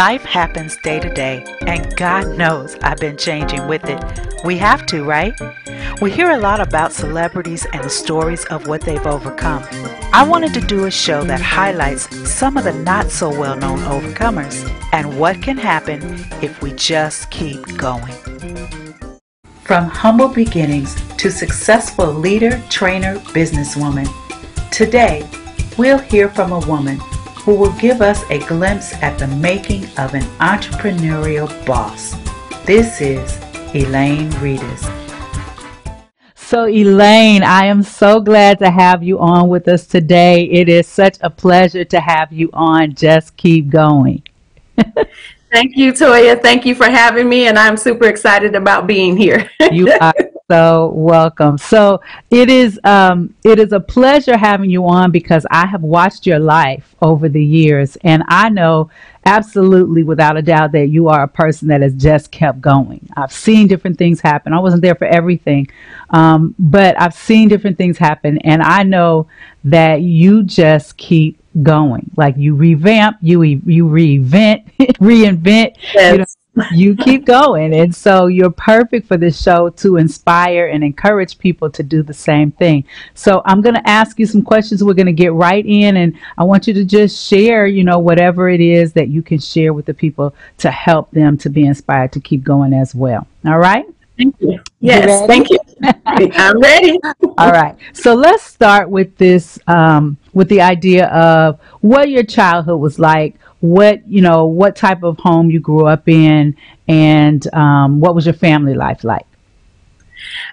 Life happens day to day, and God knows I've been changing with it. We have to, right? We hear a lot about celebrities and the stories of what they've overcome. I wanted to do a show that highlights some of the not so well known overcomers and what can happen if we just keep going. From humble beginnings to successful leader, trainer, businesswoman, today we'll hear from a woman who will give us a glimpse at the making of an entrepreneurial boss. This is Elaine Reedus. So, Elaine, I am so glad to have you on with us today. It is such a pleasure to have you on. Just keep going. Thank you, Toya. Thank you for having me, and I'm super excited about being here. you are so welcome. So it is um, it is a pleasure having you on because I have watched your life over the years, and I know absolutely without a doubt that you are a person that has just kept going. I've seen different things happen. I wasn't there for everything, um, but I've seen different things happen, and I know that you just keep going. Like you revamp, you you reinvent, reinvent. Yes. You know, you keep going. And so you're perfect for this show to inspire and encourage people to do the same thing. So I'm going to ask you some questions. We're going to get right in and I want you to just share, you know, whatever it is that you can share with the people to help them to be inspired to keep going as well. All right? Thank you. Yes, you thank you. I'm ready. All right. So let's start with this, um, with the idea of what your childhood was like what you know what type of home you grew up in and um, what was your family life like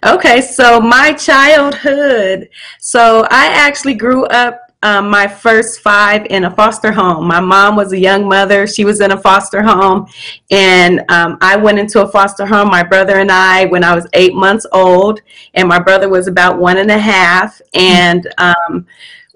okay so my childhood so i actually grew up um, my first five in a foster home. My mom was a young mother. She was in a foster home. And um, I went into a foster home, my brother and I, when I was eight months old. And my brother was about one and a half. And um,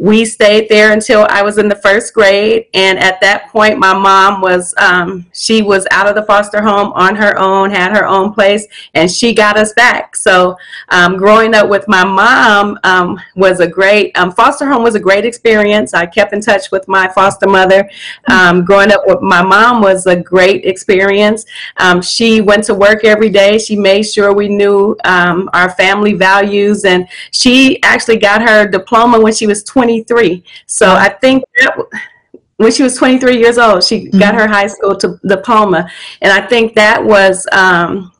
we stayed there until I was in the first grade. And at that point, my mom was, um, she was out of the foster home on her own, had her own place, and she got us back. So um, growing up with my mom um, was a great, um, foster home was a great experience. I kept in touch with my foster mother. Um, growing up with my mom was a great experience. Um, she went to work every day. She made sure we knew our family values, and she actually got her diploma when she was 20 23. So I think that when she was 23 years old, she mm-hmm. got her high school to diploma. And I think that was, um,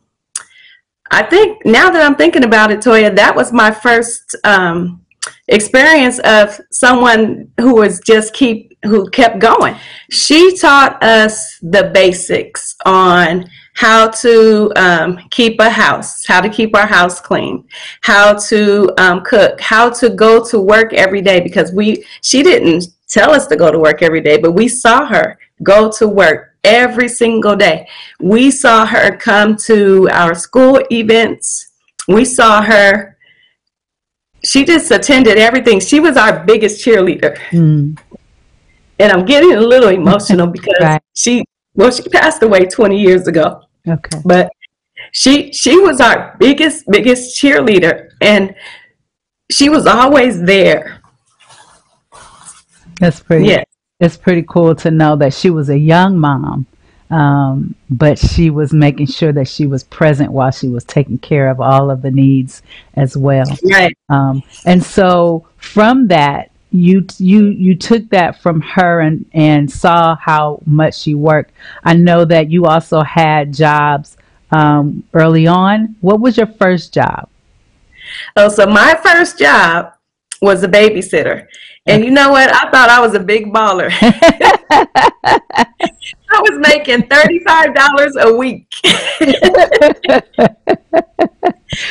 I think now that I'm thinking about it, Toya, that was my first um, experience of someone who was just keep who kept going. She taught us the basics on how to um, keep a house, how to keep our house clean, how to um, cook, how to go to work every day because we she didn't tell us to go to work every day, but we saw her go to work every single day. We saw her come to our school events. We saw her she just attended everything. She was our biggest cheerleader. Mm. And I'm getting a little emotional because right. she well she passed away 20 years ago. Okay. But she she was our biggest biggest cheerleader and she was always there. That's pretty yeah. It's pretty cool to know that she was a young mom. Um, but she was making sure that she was present while she was taking care of all of the needs as well. Right. Um, and so from that, you you you took that from her and and saw how much she worked. I know that you also had jobs um, early on. What was your first job? Oh, so my first job was a babysitter. And you know what? I thought I was a big baller. I was making $35 a week.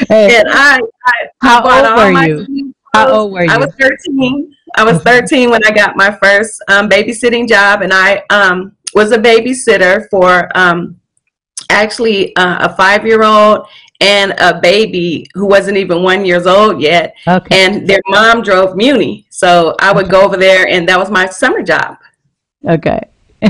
hey, and I, I, how old were you? How old were you? I was 13. I was 13 when I got my first um, babysitting job, and I um, was a babysitter for um, actually uh, a five year old and a baby who wasn't even one years old yet. Okay. And their mom drove Muni. So I would go over there, and that was my summer job. Okay.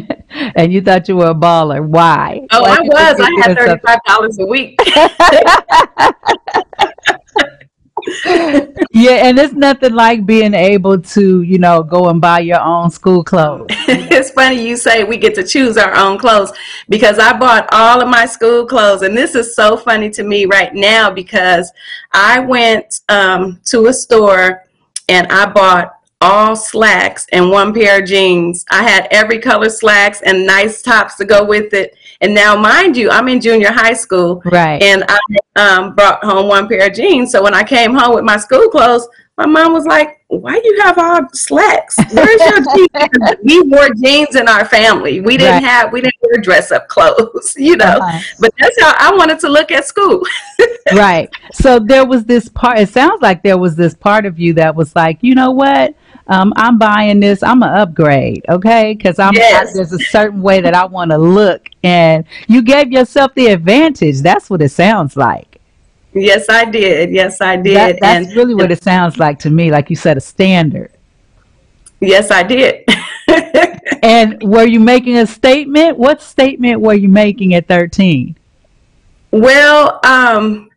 and you thought you were a baller. Why? Oh, Why I was. I had $35 a week. Yeah, and it's nothing like being able to, you know, go and buy your own school clothes. it's funny you say we get to choose our own clothes because I bought all of my school clothes, and this is so funny to me right now because I went um, to a store and I bought all slacks and one pair of jeans. I had every color slacks and nice tops to go with it. And now, mind you, I'm in junior high school, Right. and I um, brought home one pair of jeans. So when I came home with my school clothes, my mom was like, "Why do you have all slacks? Where's your jeans?" we wore jeans in our family. We didn't Right. have we didn't wear dress up clothes, you know. Uh-huh. But that's how I wanted to look at school. Right. So there was this part, it sounds like there was this part of you that was like, you know what? Um, I'm buying this. I'm an upgrade, okay? Because I'm Yes. there's a certain way that I want to look, and you gave yourself the advantage. That's what it sounds like. Yes, I did. Yes, I did. That, that's and really what it sounds like to me. Like you set a standard. yes, I did. And were you making a statement? What statement were you making at 13? Well, um,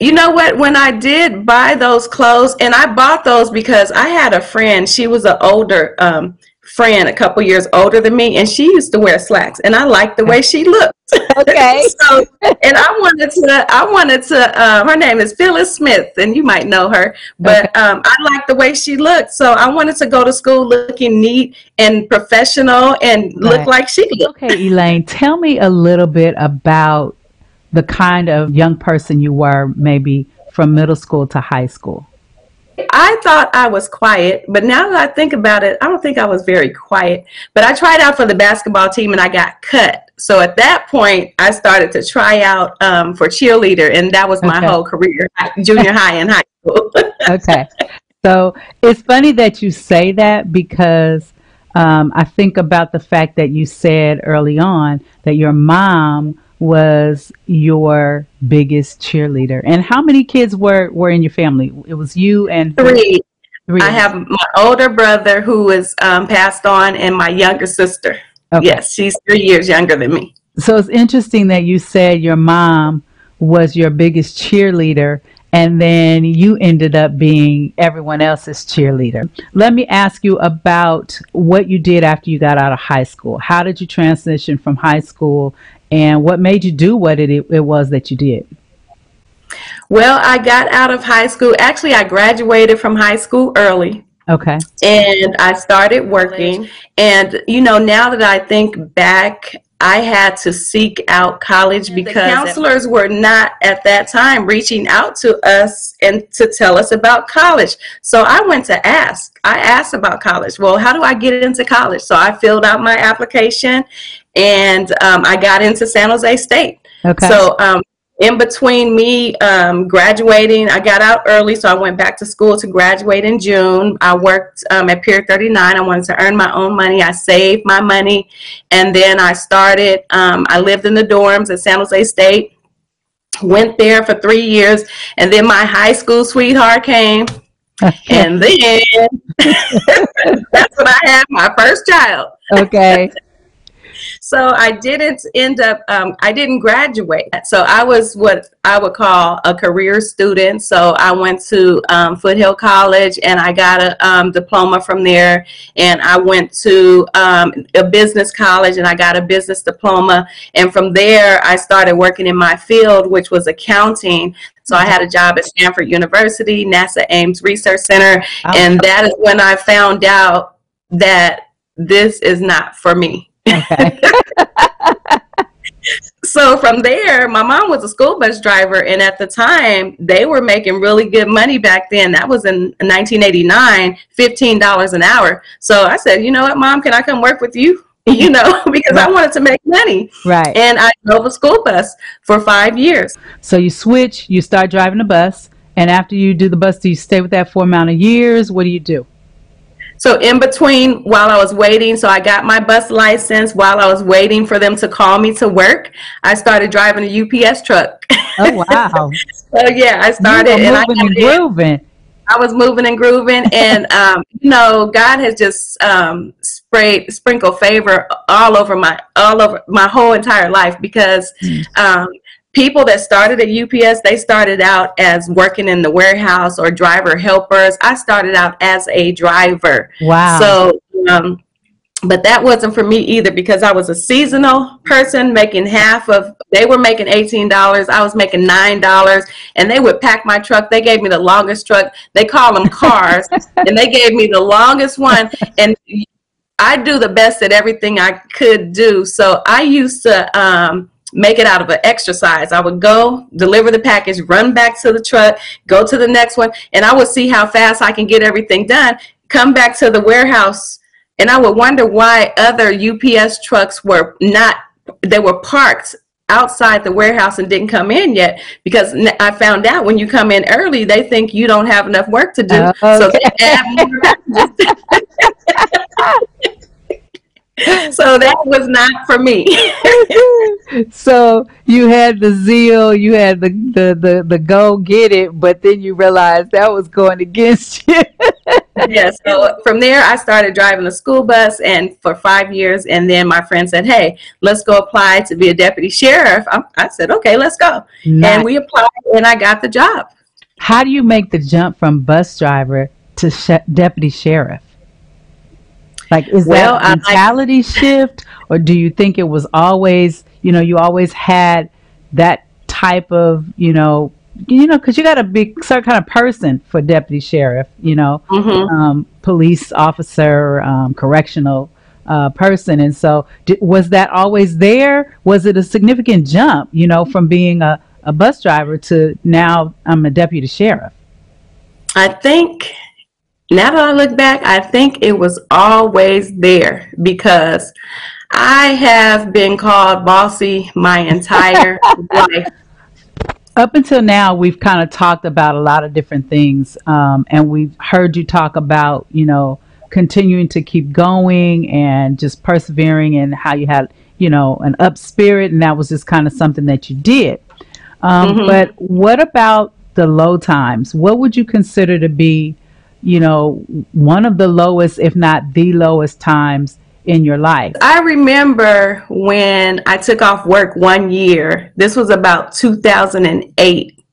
you know what? When I did buy those clothes, and I bought those because I had a friend. She was an older um, friend, a couple years older than me, and she used to wear slacks, and I liked the way she looked. Okay. so, and I wanted to. I wanted to. Um, her name is Phyllis Smith, and you might know her, but um, I liked the way she looked. So I wanted to go to school looking neat and professional, and look like she looked. Okay, Elaine, tell me a little bit about the kind of young person you were, maybe from middle school to high school. I thought I was quiet, but now that I think about it, I don't think I was very quiet. But I tried out for the basketball team and I got cut. So at that point, I started to try out um, for cheerleader, and that was my Okay. whole career, junior high and high school. Okay. So it's funny that you say that because um, I think about the fact that you said early on that your mom was your biggest cheerleader. And how many kids were, were in your family? It was you and Three. three. I have my older brother who is um, passed on, and my younger sister. Okay. Yes, she's three years younger than me. So it's interesting that you said your mom was your biggest cheerleader and then you ended up being everyone else's cheerleader. Let me ask you about what you did after you got out of high school. How did you transition from high school and what made you do what it, it was that you did? Well, I got out of high school. Actually, I graduated from high school early. Okay. and I started working. And you know, now that I think back, I had to seek out college because counselors were not at that time reaching out to us and to tell us about college. So I went to ask. I asked about college. Well, how do I get into college? So I filled out my application and um, I got into San Jose State. Okay. So um, in between me um, graduating, I got out early, so I went back to school to graduate in June. I worked um, at Pier 39. I wanted to earn my own money. I saved my money, and then I started. Um, I lived in the dorms at San Jose State. Went there for three years, and then my high school sweetheart came, and then that's when I had my first child. okay. So I didn't end up, um, I didn't graduate. So I was what I would call a career student. So I went to um, Foothill College and I got a um, diploma from there. And I went to um, a business college and I got a business diploma. And from there, I started working in my field, which was accounting. So I had a job at Stanford University, NASA Ames Research Center. And that is when I found out that this is not for me. Okay. so from there, my mom was a school bus driver, and at the time, they were making really good money back then. That was in 1989, $15 an hour. So I said, you know what, mom, can I come work with you? You know, because I wanted to make money. Right. And I drove a school bus for five years. So you switch, you start driving the bus, and after you do the bus, do you stay with that for amount of years? What do you do? So in between, while I was waiting, so I got my bus license. While I was waiting for them to call me to work, I started driving a UPS truck. Oh wow. so yeah, I started you and were moving and in. grooving. I was moving and grooving, and um, you know, God has just um, sprayed, sprinkled favor all over my, all over my whole entire life because um, people that started at UPS, they started out as working in the warehouse or driver helpers. I started out as a driver. Wow. So, um, but that wasn't for me either because I was a seasonal person making half of they were making $18 I was making $9 and they would pack my truck they gave me the longest truck they call them cars and they gave me the longest one and I do the best at everything I could do so I used to um, make it out of an exercise. I would go, deliver the package, run back to the truck, go to the next one, and I would see how fast I can get everything done, come back to the warehouse, and I would wonder why other UPS trucks were not, they were parked outside the warehouse and didn't come in yet because I found out when you come in early, they think you don't have enough work to do. Okay. So they add more. so that was not for me. so you had the zeal, you had the, the, the, the go get it, but then you realized that was going against you. yeah, so from there I started driving a school bus and for five years and then my friend said, Hey, let's go apply to be a deputy sheriff. I, I said, Okay, let's go. Nice. And we applied and I got the job. How do you make the jump from bus driver to sh- deputy sheriff? Like, is well, that mentality I, shift, or do you think it was always, you know, you always had that type of, you know, you know, because you got to be certain kind of person for deputy sheriff, you know, mm-hmm. um, police officer, um, correctional uh, person, and so did, was that always there? Was it a significant jump, you know, from being a, a bus driver to now I'm a deputy sheriff? I think now that I look back, I think it was always there because I have been called bossy my entire life. Up until now, we've kind of talked about a lot of different things, um, and we've heard you talk about, you know, continuing to keep going and just persevering, and how you had, you know, an up spirit, and that was just kind of something that you did. Um, mm-hmm. But what about the low times? What would you consider to be you know, one of the lowest, if not the lowest times in your life? I remember when I took off work one year. This was about 2008.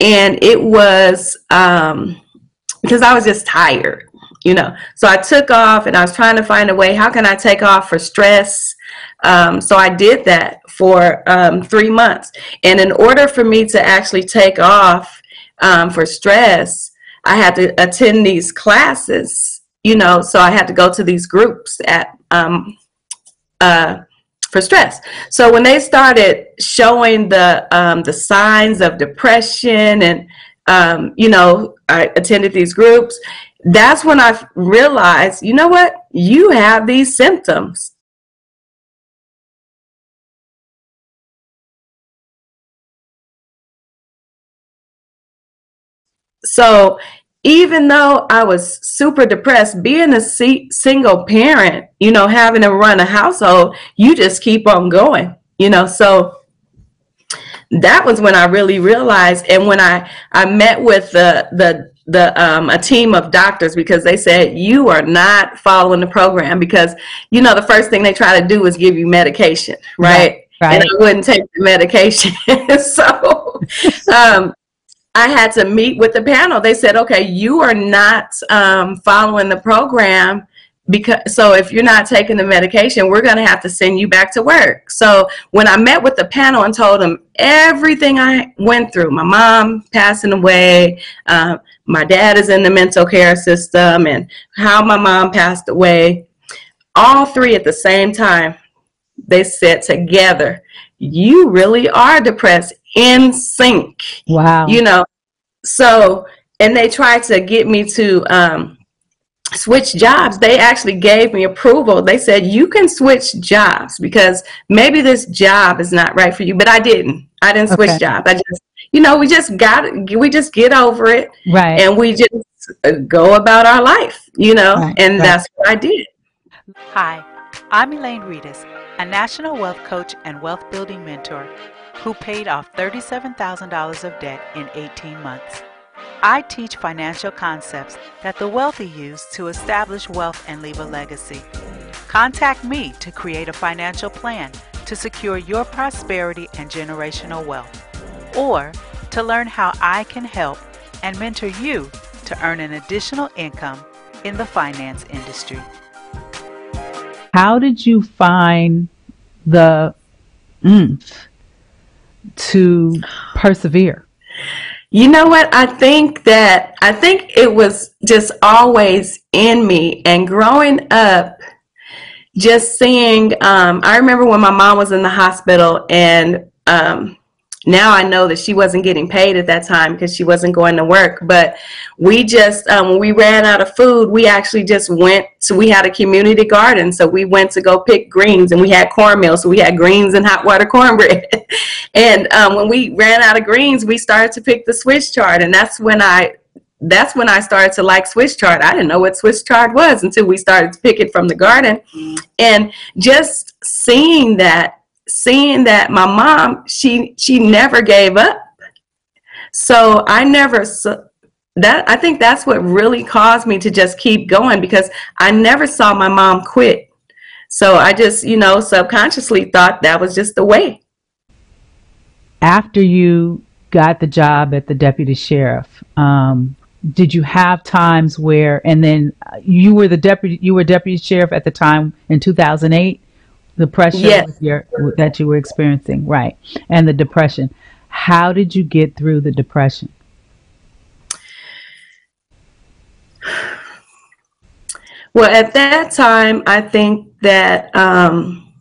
And it was um, because I was just tired, you know. So I took off and I was trying to find a way how can I take off for stress? Um, so I did that for um, three months. And in order for me to actually take off um, for stress, I had to attend these classes, you know, so I had to go to these groups at um, uh, for stress. So when they started showing the um, the signs of depression and um, you know, I attended these groups. That's when I realized, you know what, you have these symptoms. So even though I was super depressed, being a single parent, you know, having to run a household, you just keep on going, you know. So that was when I really realized, and when I I met with the the the um, a team of doctors because they said you are not following the program because you know the first thing they try to do is give you medication, right? Right. And I wouldn't take the medication, so um, I had to meet with the panel. They said, okay, you are not um, following the program because so if you're not taking the medication we're going to have to send you back to work so when i met with the panel and told them everything i went through my mom passing away uh, my dad is in the mental care system and how my mom passed away all three at the same time they said together you really are depressed in sync. Wow. You know, so, and they tried to get me to um, switch jobs. They actually gave me approval. They said, you can switch jobs because maybe this job is not right for you, but I didn't. I didn't switch okay. jobs. I just, you know, we just got, we just get over it. Right. And we just uh, go about our life, you know, right. and right. that's what I did. Hi, I'm Elaine Reedus, a national wealth coach and wealth building mentor who paid off $37,000 of debt in 18 months. I teach financial concepts that the wealthy use to establish wealth and leave a legacy. Contact me to create a financial plan to secure your prosperity and generational wealth, or to learn how I can help and mentor you to earn an additional income in the finance industry. How did you find the oomph to persevere? You know what? I think that I think it was just always in me. And growing up, just seeing, um, I remember when my mom was in the hospital and um, now I know that she wasn't getting paid at that time because she wasn't going to work. But we just, um, when we ran out of food, we actually just went to, we had a community garden. So we went to go pick greens and we had cornmeal. So we had greens and hot water cornbread. and um, when we ran out of greens, we started to pick the Swiss chard. And that's when I, that's when I started to like Swiss chard. I didn't know what Swiss chard was until we started to pick it from the garden. And just seeing that seeing that my mom she she never gave up. So i never that i think that's what really caused me to just keep going because i never saw my mom quit. So i just you know subconsciously thought that was just the way. After you got the job at the deputy sheriff um, did you have times where and then you were the deputy you were deputy sheriff at the time in 2008 the pressure yes. your, that you were experiencing, right? And the depression. How did you get through the depression? Well, at that time, I think that um,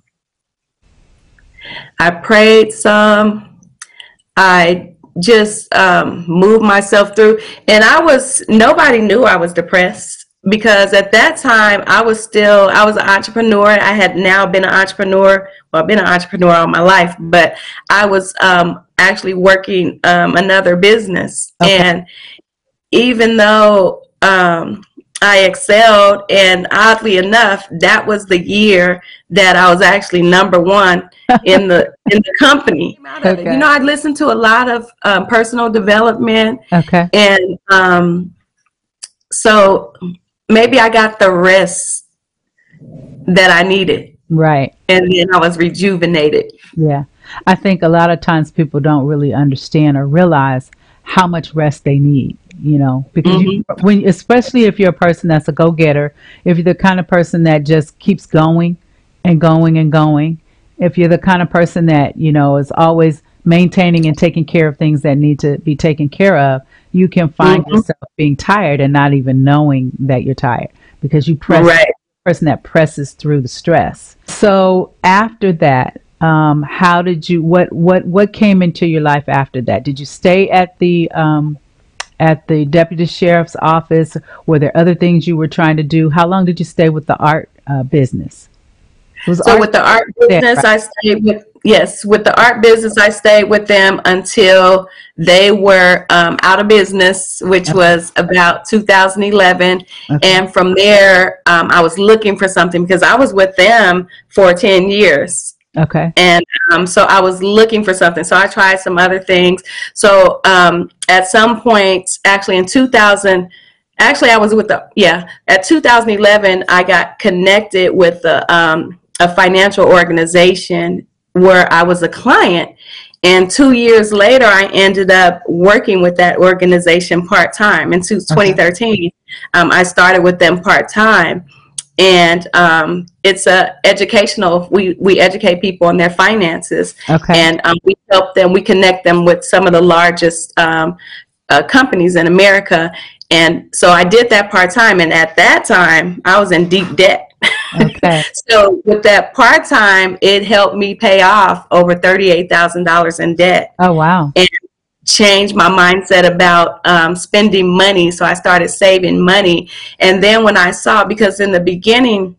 I prayed some. I just um, moved myself through, and I was nobody knew I was depressed because at that time I was still I was an entrepreneur. I had now been an entrepreneur. Well, I've been an entrepreneur all my life, but I was um, actually working um, another business, okay. and even though um, I excelled, and oddly enough, that was the year that I was actually number one in the in the company. Okay. You know, I listened to a lot of um, personal development, okay, and um, so maybe I got the rest that I needed. Right. And then I was rejuvenated. Yeah. I think a lot of times people don't really understand or realize how much rest they need, you know, because mm-hmm. you, when, especially if you're a person that's a go getter, if you're the kind of person that just keeps going and going and going, if you're the kind of person that, you know, is always maintaining and taking care of things that need to be taken care of, you can find mm-hmm. yourself being tired and not even knowing that you're tired because you press right. person that presses through the stress. So after that, um, how did you what what what came into your life after that? Did you stay at the um, at the deputy sheriff's office? Were there other things you were trying to do? How long did you stay with the art uh, business? So with the art business, I stayed with yes, with the art business, I stayed with them until they were um, out of business, which okay. was about 2011. Okay. And from there, um, I was looking for something because I was with them for 10 years. Okay. And um, so I was looking for something. So I tried some other things. So um, at some point, actually in 2000, actually I was with the yeah at 2011 I got connected with the um, a financial organization where I was a client. And two years later, I ended up working with that organization part time. In 2013, okay. um, I started with them part time. And um, it's a educational. We we educate people on their finances, okay. and um, we help them. We connect them with some of the largest um, uh, companies in America. And so I did that part time. And at that time, I was in deep debt. Okay. so with that part time, it helped me pay off over thirty-eight thousand dollars in debt. Oh wow! And change my mindset about um, spending money. So I started saving money, and then when I saw, because in the beginning.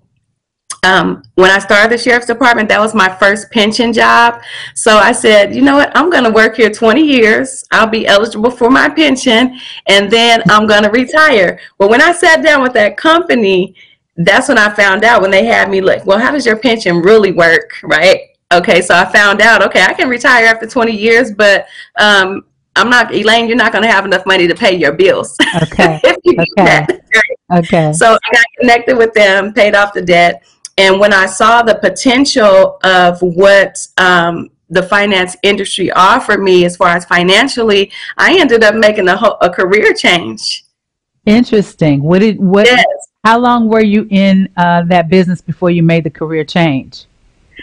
Um, when I started the sheriff's department, that was my first pension job. So I said, you know what? I'm going to work here 20 years. I'll be eligible for my pension, and then I'm going to retire. But when I sat down with that company, that's when I found out when they had me look, well, how does your pension really work? Right. Okay. So I found out, okay, I can retire after 20 years, but um, I'm not, Elaine, you're not going to have enough money to pay your bills. Okay. okay. okay. So I got connected with them, paid off the debt. and when I saw the potential of what um, the finance industry offered me as far as financially, I ended up making a, a career change. Interesting. What did what? Yes. How long were you in uh, that business before you made the career change?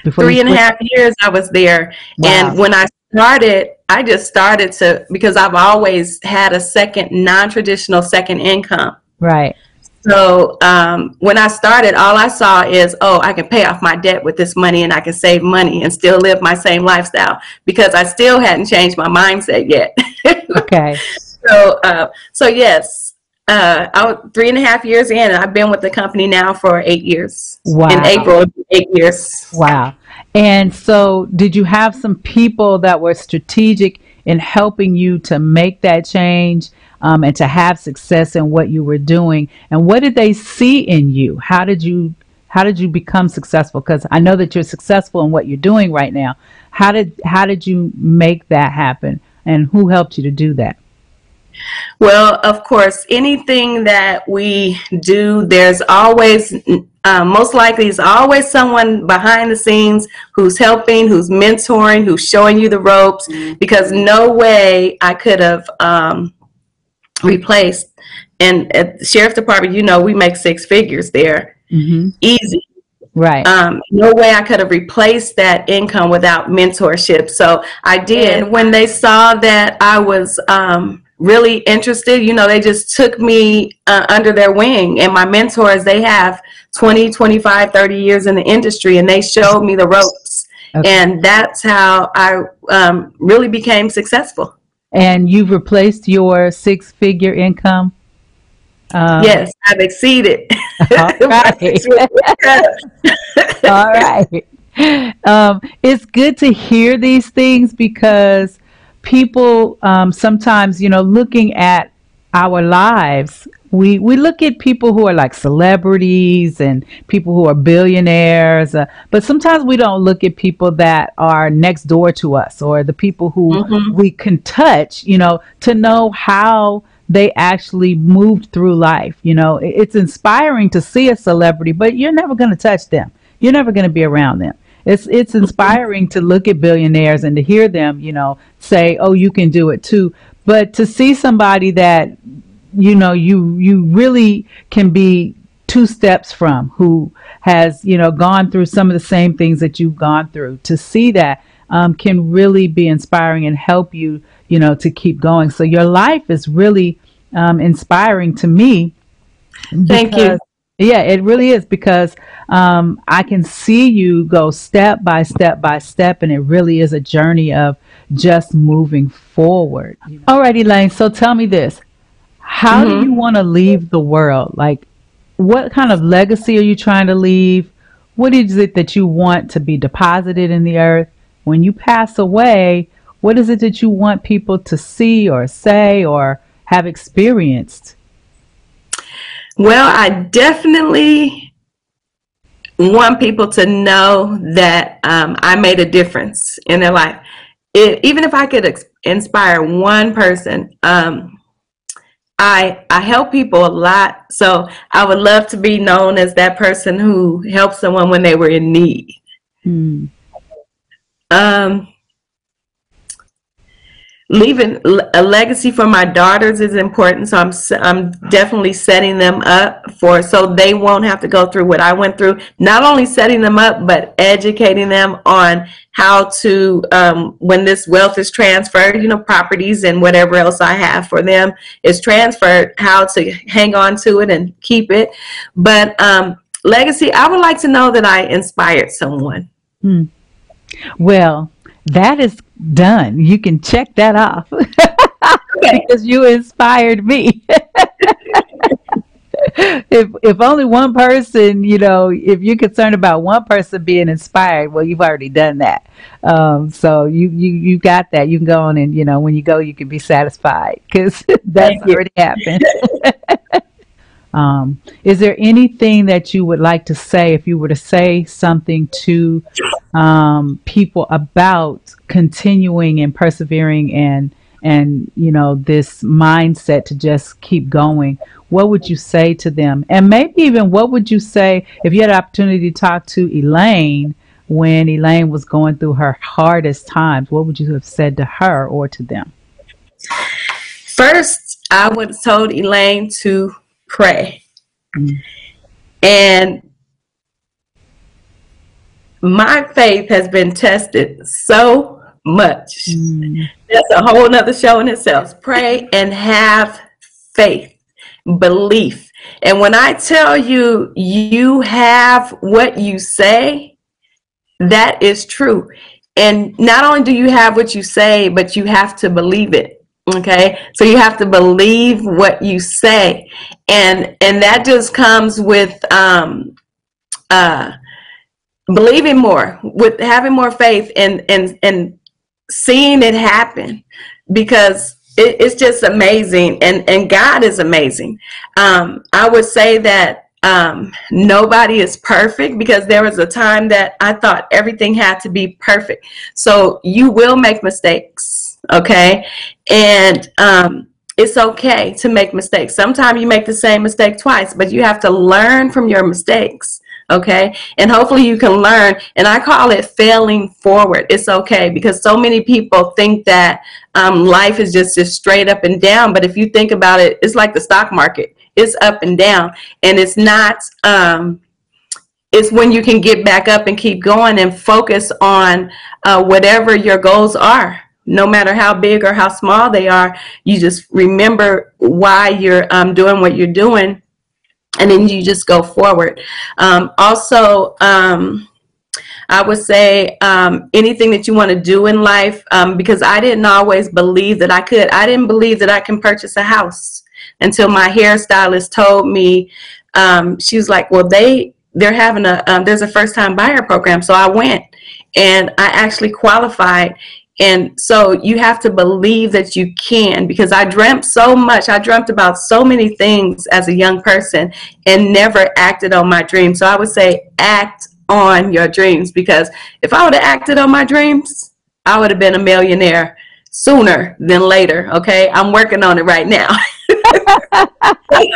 Before Three and a half years I was there, wow. and when I started, I just started to because I've always had a second non-traditional second income. Right. So um, when I started, all I saw is, oh, I can pay off my debt with this money and I can save money and still live my same lifestyle because I still hadn't changed my mindset yet. okay. So, uh, so yes, uh, I was three and a half years in, and I've been with the company now for eight years. Wow. In April, eight years. Wow. And so, did you have some people that were strategic in helping you to make that change? um, and to have success in what you were doing. And what did they see in you? How did you how did you become successful? Because I know that you're successful in what you're doing right now. How did how did you make that happen? And who helped you to do that? Well, of course, anything that we do, there's always, uh, most likely, is always someone behind the scenes who's helping, who's mentoring, who's showing you the ropes. Mm-hmm. Because no way I could have um, replaced. And at the sheriff department, you know, we make six figures there, mm-hmm. easy. Right. Um, no way I could have replaced that income without mentorship. So I did. When they saw that I was um, really interested, you know, they just took me uh, under their wing. And my mentors, they have 20, 25, 30 years in the industry, and they showed me the ropes. Okay. And that's how I um, really became successful and you've replaced your six figure income? Um, yes, I've exceeded. All right. all right. Um, it's good to hear these things because people um, sometimes, you know, looking at our lives, we we look at people who are like celebrities and people who are billionaires uh, but sometimes we don't look at people that are next door to us or the people who mm-hmm. we can touch you know to know how they actually moved through life you know. It's inspiring to see a celebrity but you're never going to touch them. You're never going to be around them it's it's inspiring to look at billionaires and to hear them you know say oh you can do it too. But to see somebody that you know you you really can be two steps from who has you know gone through some of the same things that you've gone through to see that um, can really be inspiring and help you you know to keep going. So your life is really um, inspiring to me thank you yeah it really is because um, i can see you go step by step by step and it really is a journey of just moving forward all right elaine so tell me this how mm-hmm. do you want to leave the world? Like, what kind of legacy are you trying to leave? What is it that you want to be deposited in the earth? When you pass away, what is it that you want people to see or say or have experienced? Well, I definitely want people to know that um, I made a difference in their life. It, even if I could ex- inspire one person, um, I I help people a lot, so I would love to be known as that person who helped someone when they were in need. Hmm. Um, leaving a legacy for my daughters is important so i'm i'm definitely setting them up for so they won't have to go through what i went through. Not only setting them up but educating them on how to um, when this wealth is transferred you know properties and whatever else i have for them is transferred how to hang on to it and keep it. But um, legacy i would like to know that i inspired someone. Hmm. well that is done. You can check that off because you inspired me. if if only one person, you know, if you're concerned about one person being inspired, well, you've already done that. Um, so you you you got that. You can go on and you know when you go, you can be satisfied because that's already happened. Um, is there anything that you would like to say if you were to say something to um, people about continuing and persevering and and you know this mindset to just keep going? What would you say to them? And maybe even what would you say if you had an opportunity to talk to elaine when elaine was going through her hardest times? What would you have said to her or to them? First i would have told elaine to pray mm. and my faith has been tested so much. Mm. That's a whole nother show in itself. Pray and have faith, belief. And when I tell you, you have what you say, that is true. And not only do you have what you say, but you have to believe it. Okay. So you have to believe what you say. And, and that just comes with, um, uh, believing more with having more faith and and and seeing it happen because it, it's just amazing and and god is amazing um i would say that um nobody is perfect because there was a time that i thought everything had to be perfect so you will make mistakes okay? And um it's okay to make mistakes. Sometimes you make the same mistake twice but you have to learn from your mistakes okay? And hopefully you can learn and i call it failing forward. It's okay because so many people think that um, life is just just straight up and down but if you think about it it's like the stock market. It's up and down and it's not um, it's when you can get back up and keep going and focus on uh, whatever your goals are no matter how big or how small they are you just remember why you're um, doing what you're doing and then you just go forward. Um, also, um, I would say um, anything that you want to do in life, um, because I didn't always believe that I could. I didn't believe that I can purchase a house until my hairstylist told me. Um, she was like, "Well, they they're having a there's a first time buyer program," so I went and I actually qualified and so you have to believe that you can because I dreamt so much. I dreamt about so many things as a young person and never acted on my dreams. So I would say act on your dreams because if I would have acted on my dreams, I would have been a millionaire sooner than later. Okay. I'm working on it right now.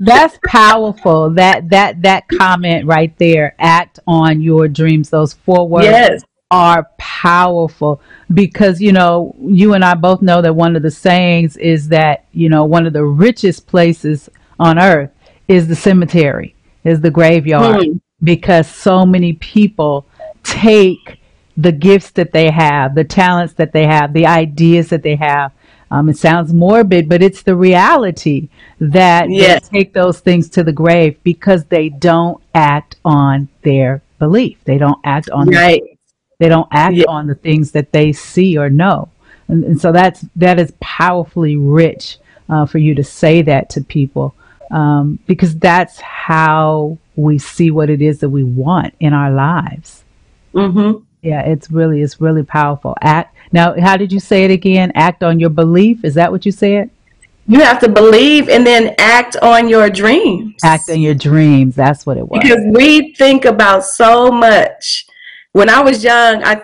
That's powerful. That that that comment right there. Act on your dreams. Those four words. Yes are powerful because you know you and I both know that one of the sayings is that you know one of the richest places on earth is the cemetery is the graveyard mm. because so many people take the gifts that they have the talents that they have the ideas that they have um, it sounds morbid but it's the reality that yes. they take those things to the grave because they don't act on their belief they don't act on right. They don't act yeah. on the things that they see or know. And, and so that's that is powerfully rich uh, for you to say that to people um, because that's how we see what it is that we want in our lives. Mm-hmm. Yeah, it's really it's really powerful. Act now. How did you say it again? Act on your belief. Is that what you said? You have to believe and then act on your dreams. Act on your dreams. That's what it was. Because we think about so much when I was young, I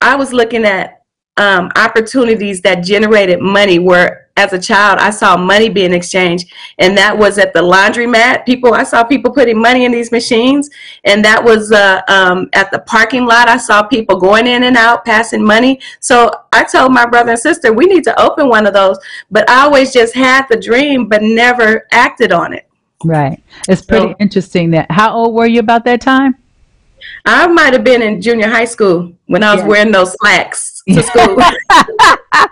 I was looking at um, opportunities that generated money. Where as a child, I saw money being exchanged, and that was at the laundromat. People, I saw people putting money in these machines, and that was uh, um, at the parking lot. I saw people going in and out, passing money. So I told my brother and sister, we need to open one of those. But I always just had the dream, but never acted on it. Right. It's pretty so, interesting that. How old were you about that time? I might have been in junior high school when I was yes. wearing those slacks to school.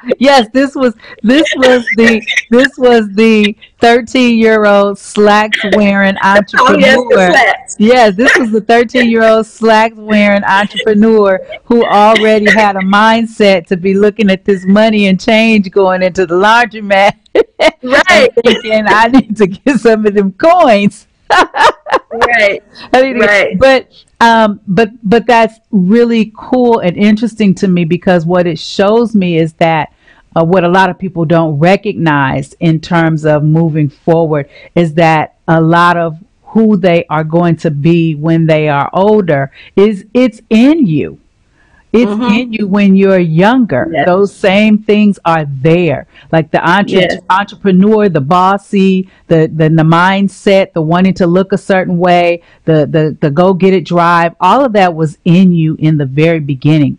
yes, this was this was the this was the 13 year old slacks wearing entrepreneur. Oh, yes, yes, this was the 13 year old slacks wearing entrepreneur who already had a mindset to be looking at this money and change going into the laundromat. Right. thinking I need to get some of them coins. right. right. But um, but but that's really cool and interesting to me because what it shows me is that uh, what a lot of people don't recognize in terms of moving forward is that a lot of who they are going to be when they are older is it's in you It's mm-hmm. in you when you're younger. Yes. Those same things are there. Like the entre- yes. entrepreneur, the bossy, the, the the mindset, the wanting to look a certain way, the the the go get it drive. All of that was in you in the very beginning.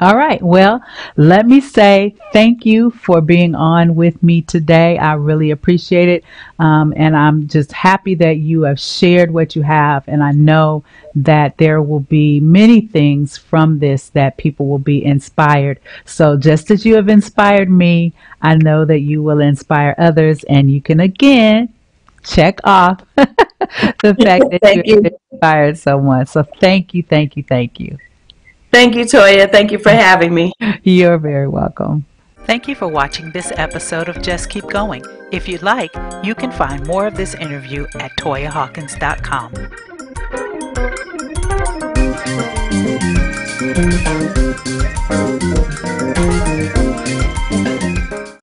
All right. Well, let me say thank you for being on with me today. I really appreciate it. Um, and I'm just happy that you have shared what you have. And I know that there will be many things from this that people will be inspired. So just as you have inspired me, I know that you will inspire others. And you can again check off the fact that you inspired someone. So thank you, thank you, thank you. Thank you, Toya. Thank you for having me. You're very welcome. Thank you for watching this episode of Just Keep Going. If you'd like, you can find more of this interview at toyahawkins.com.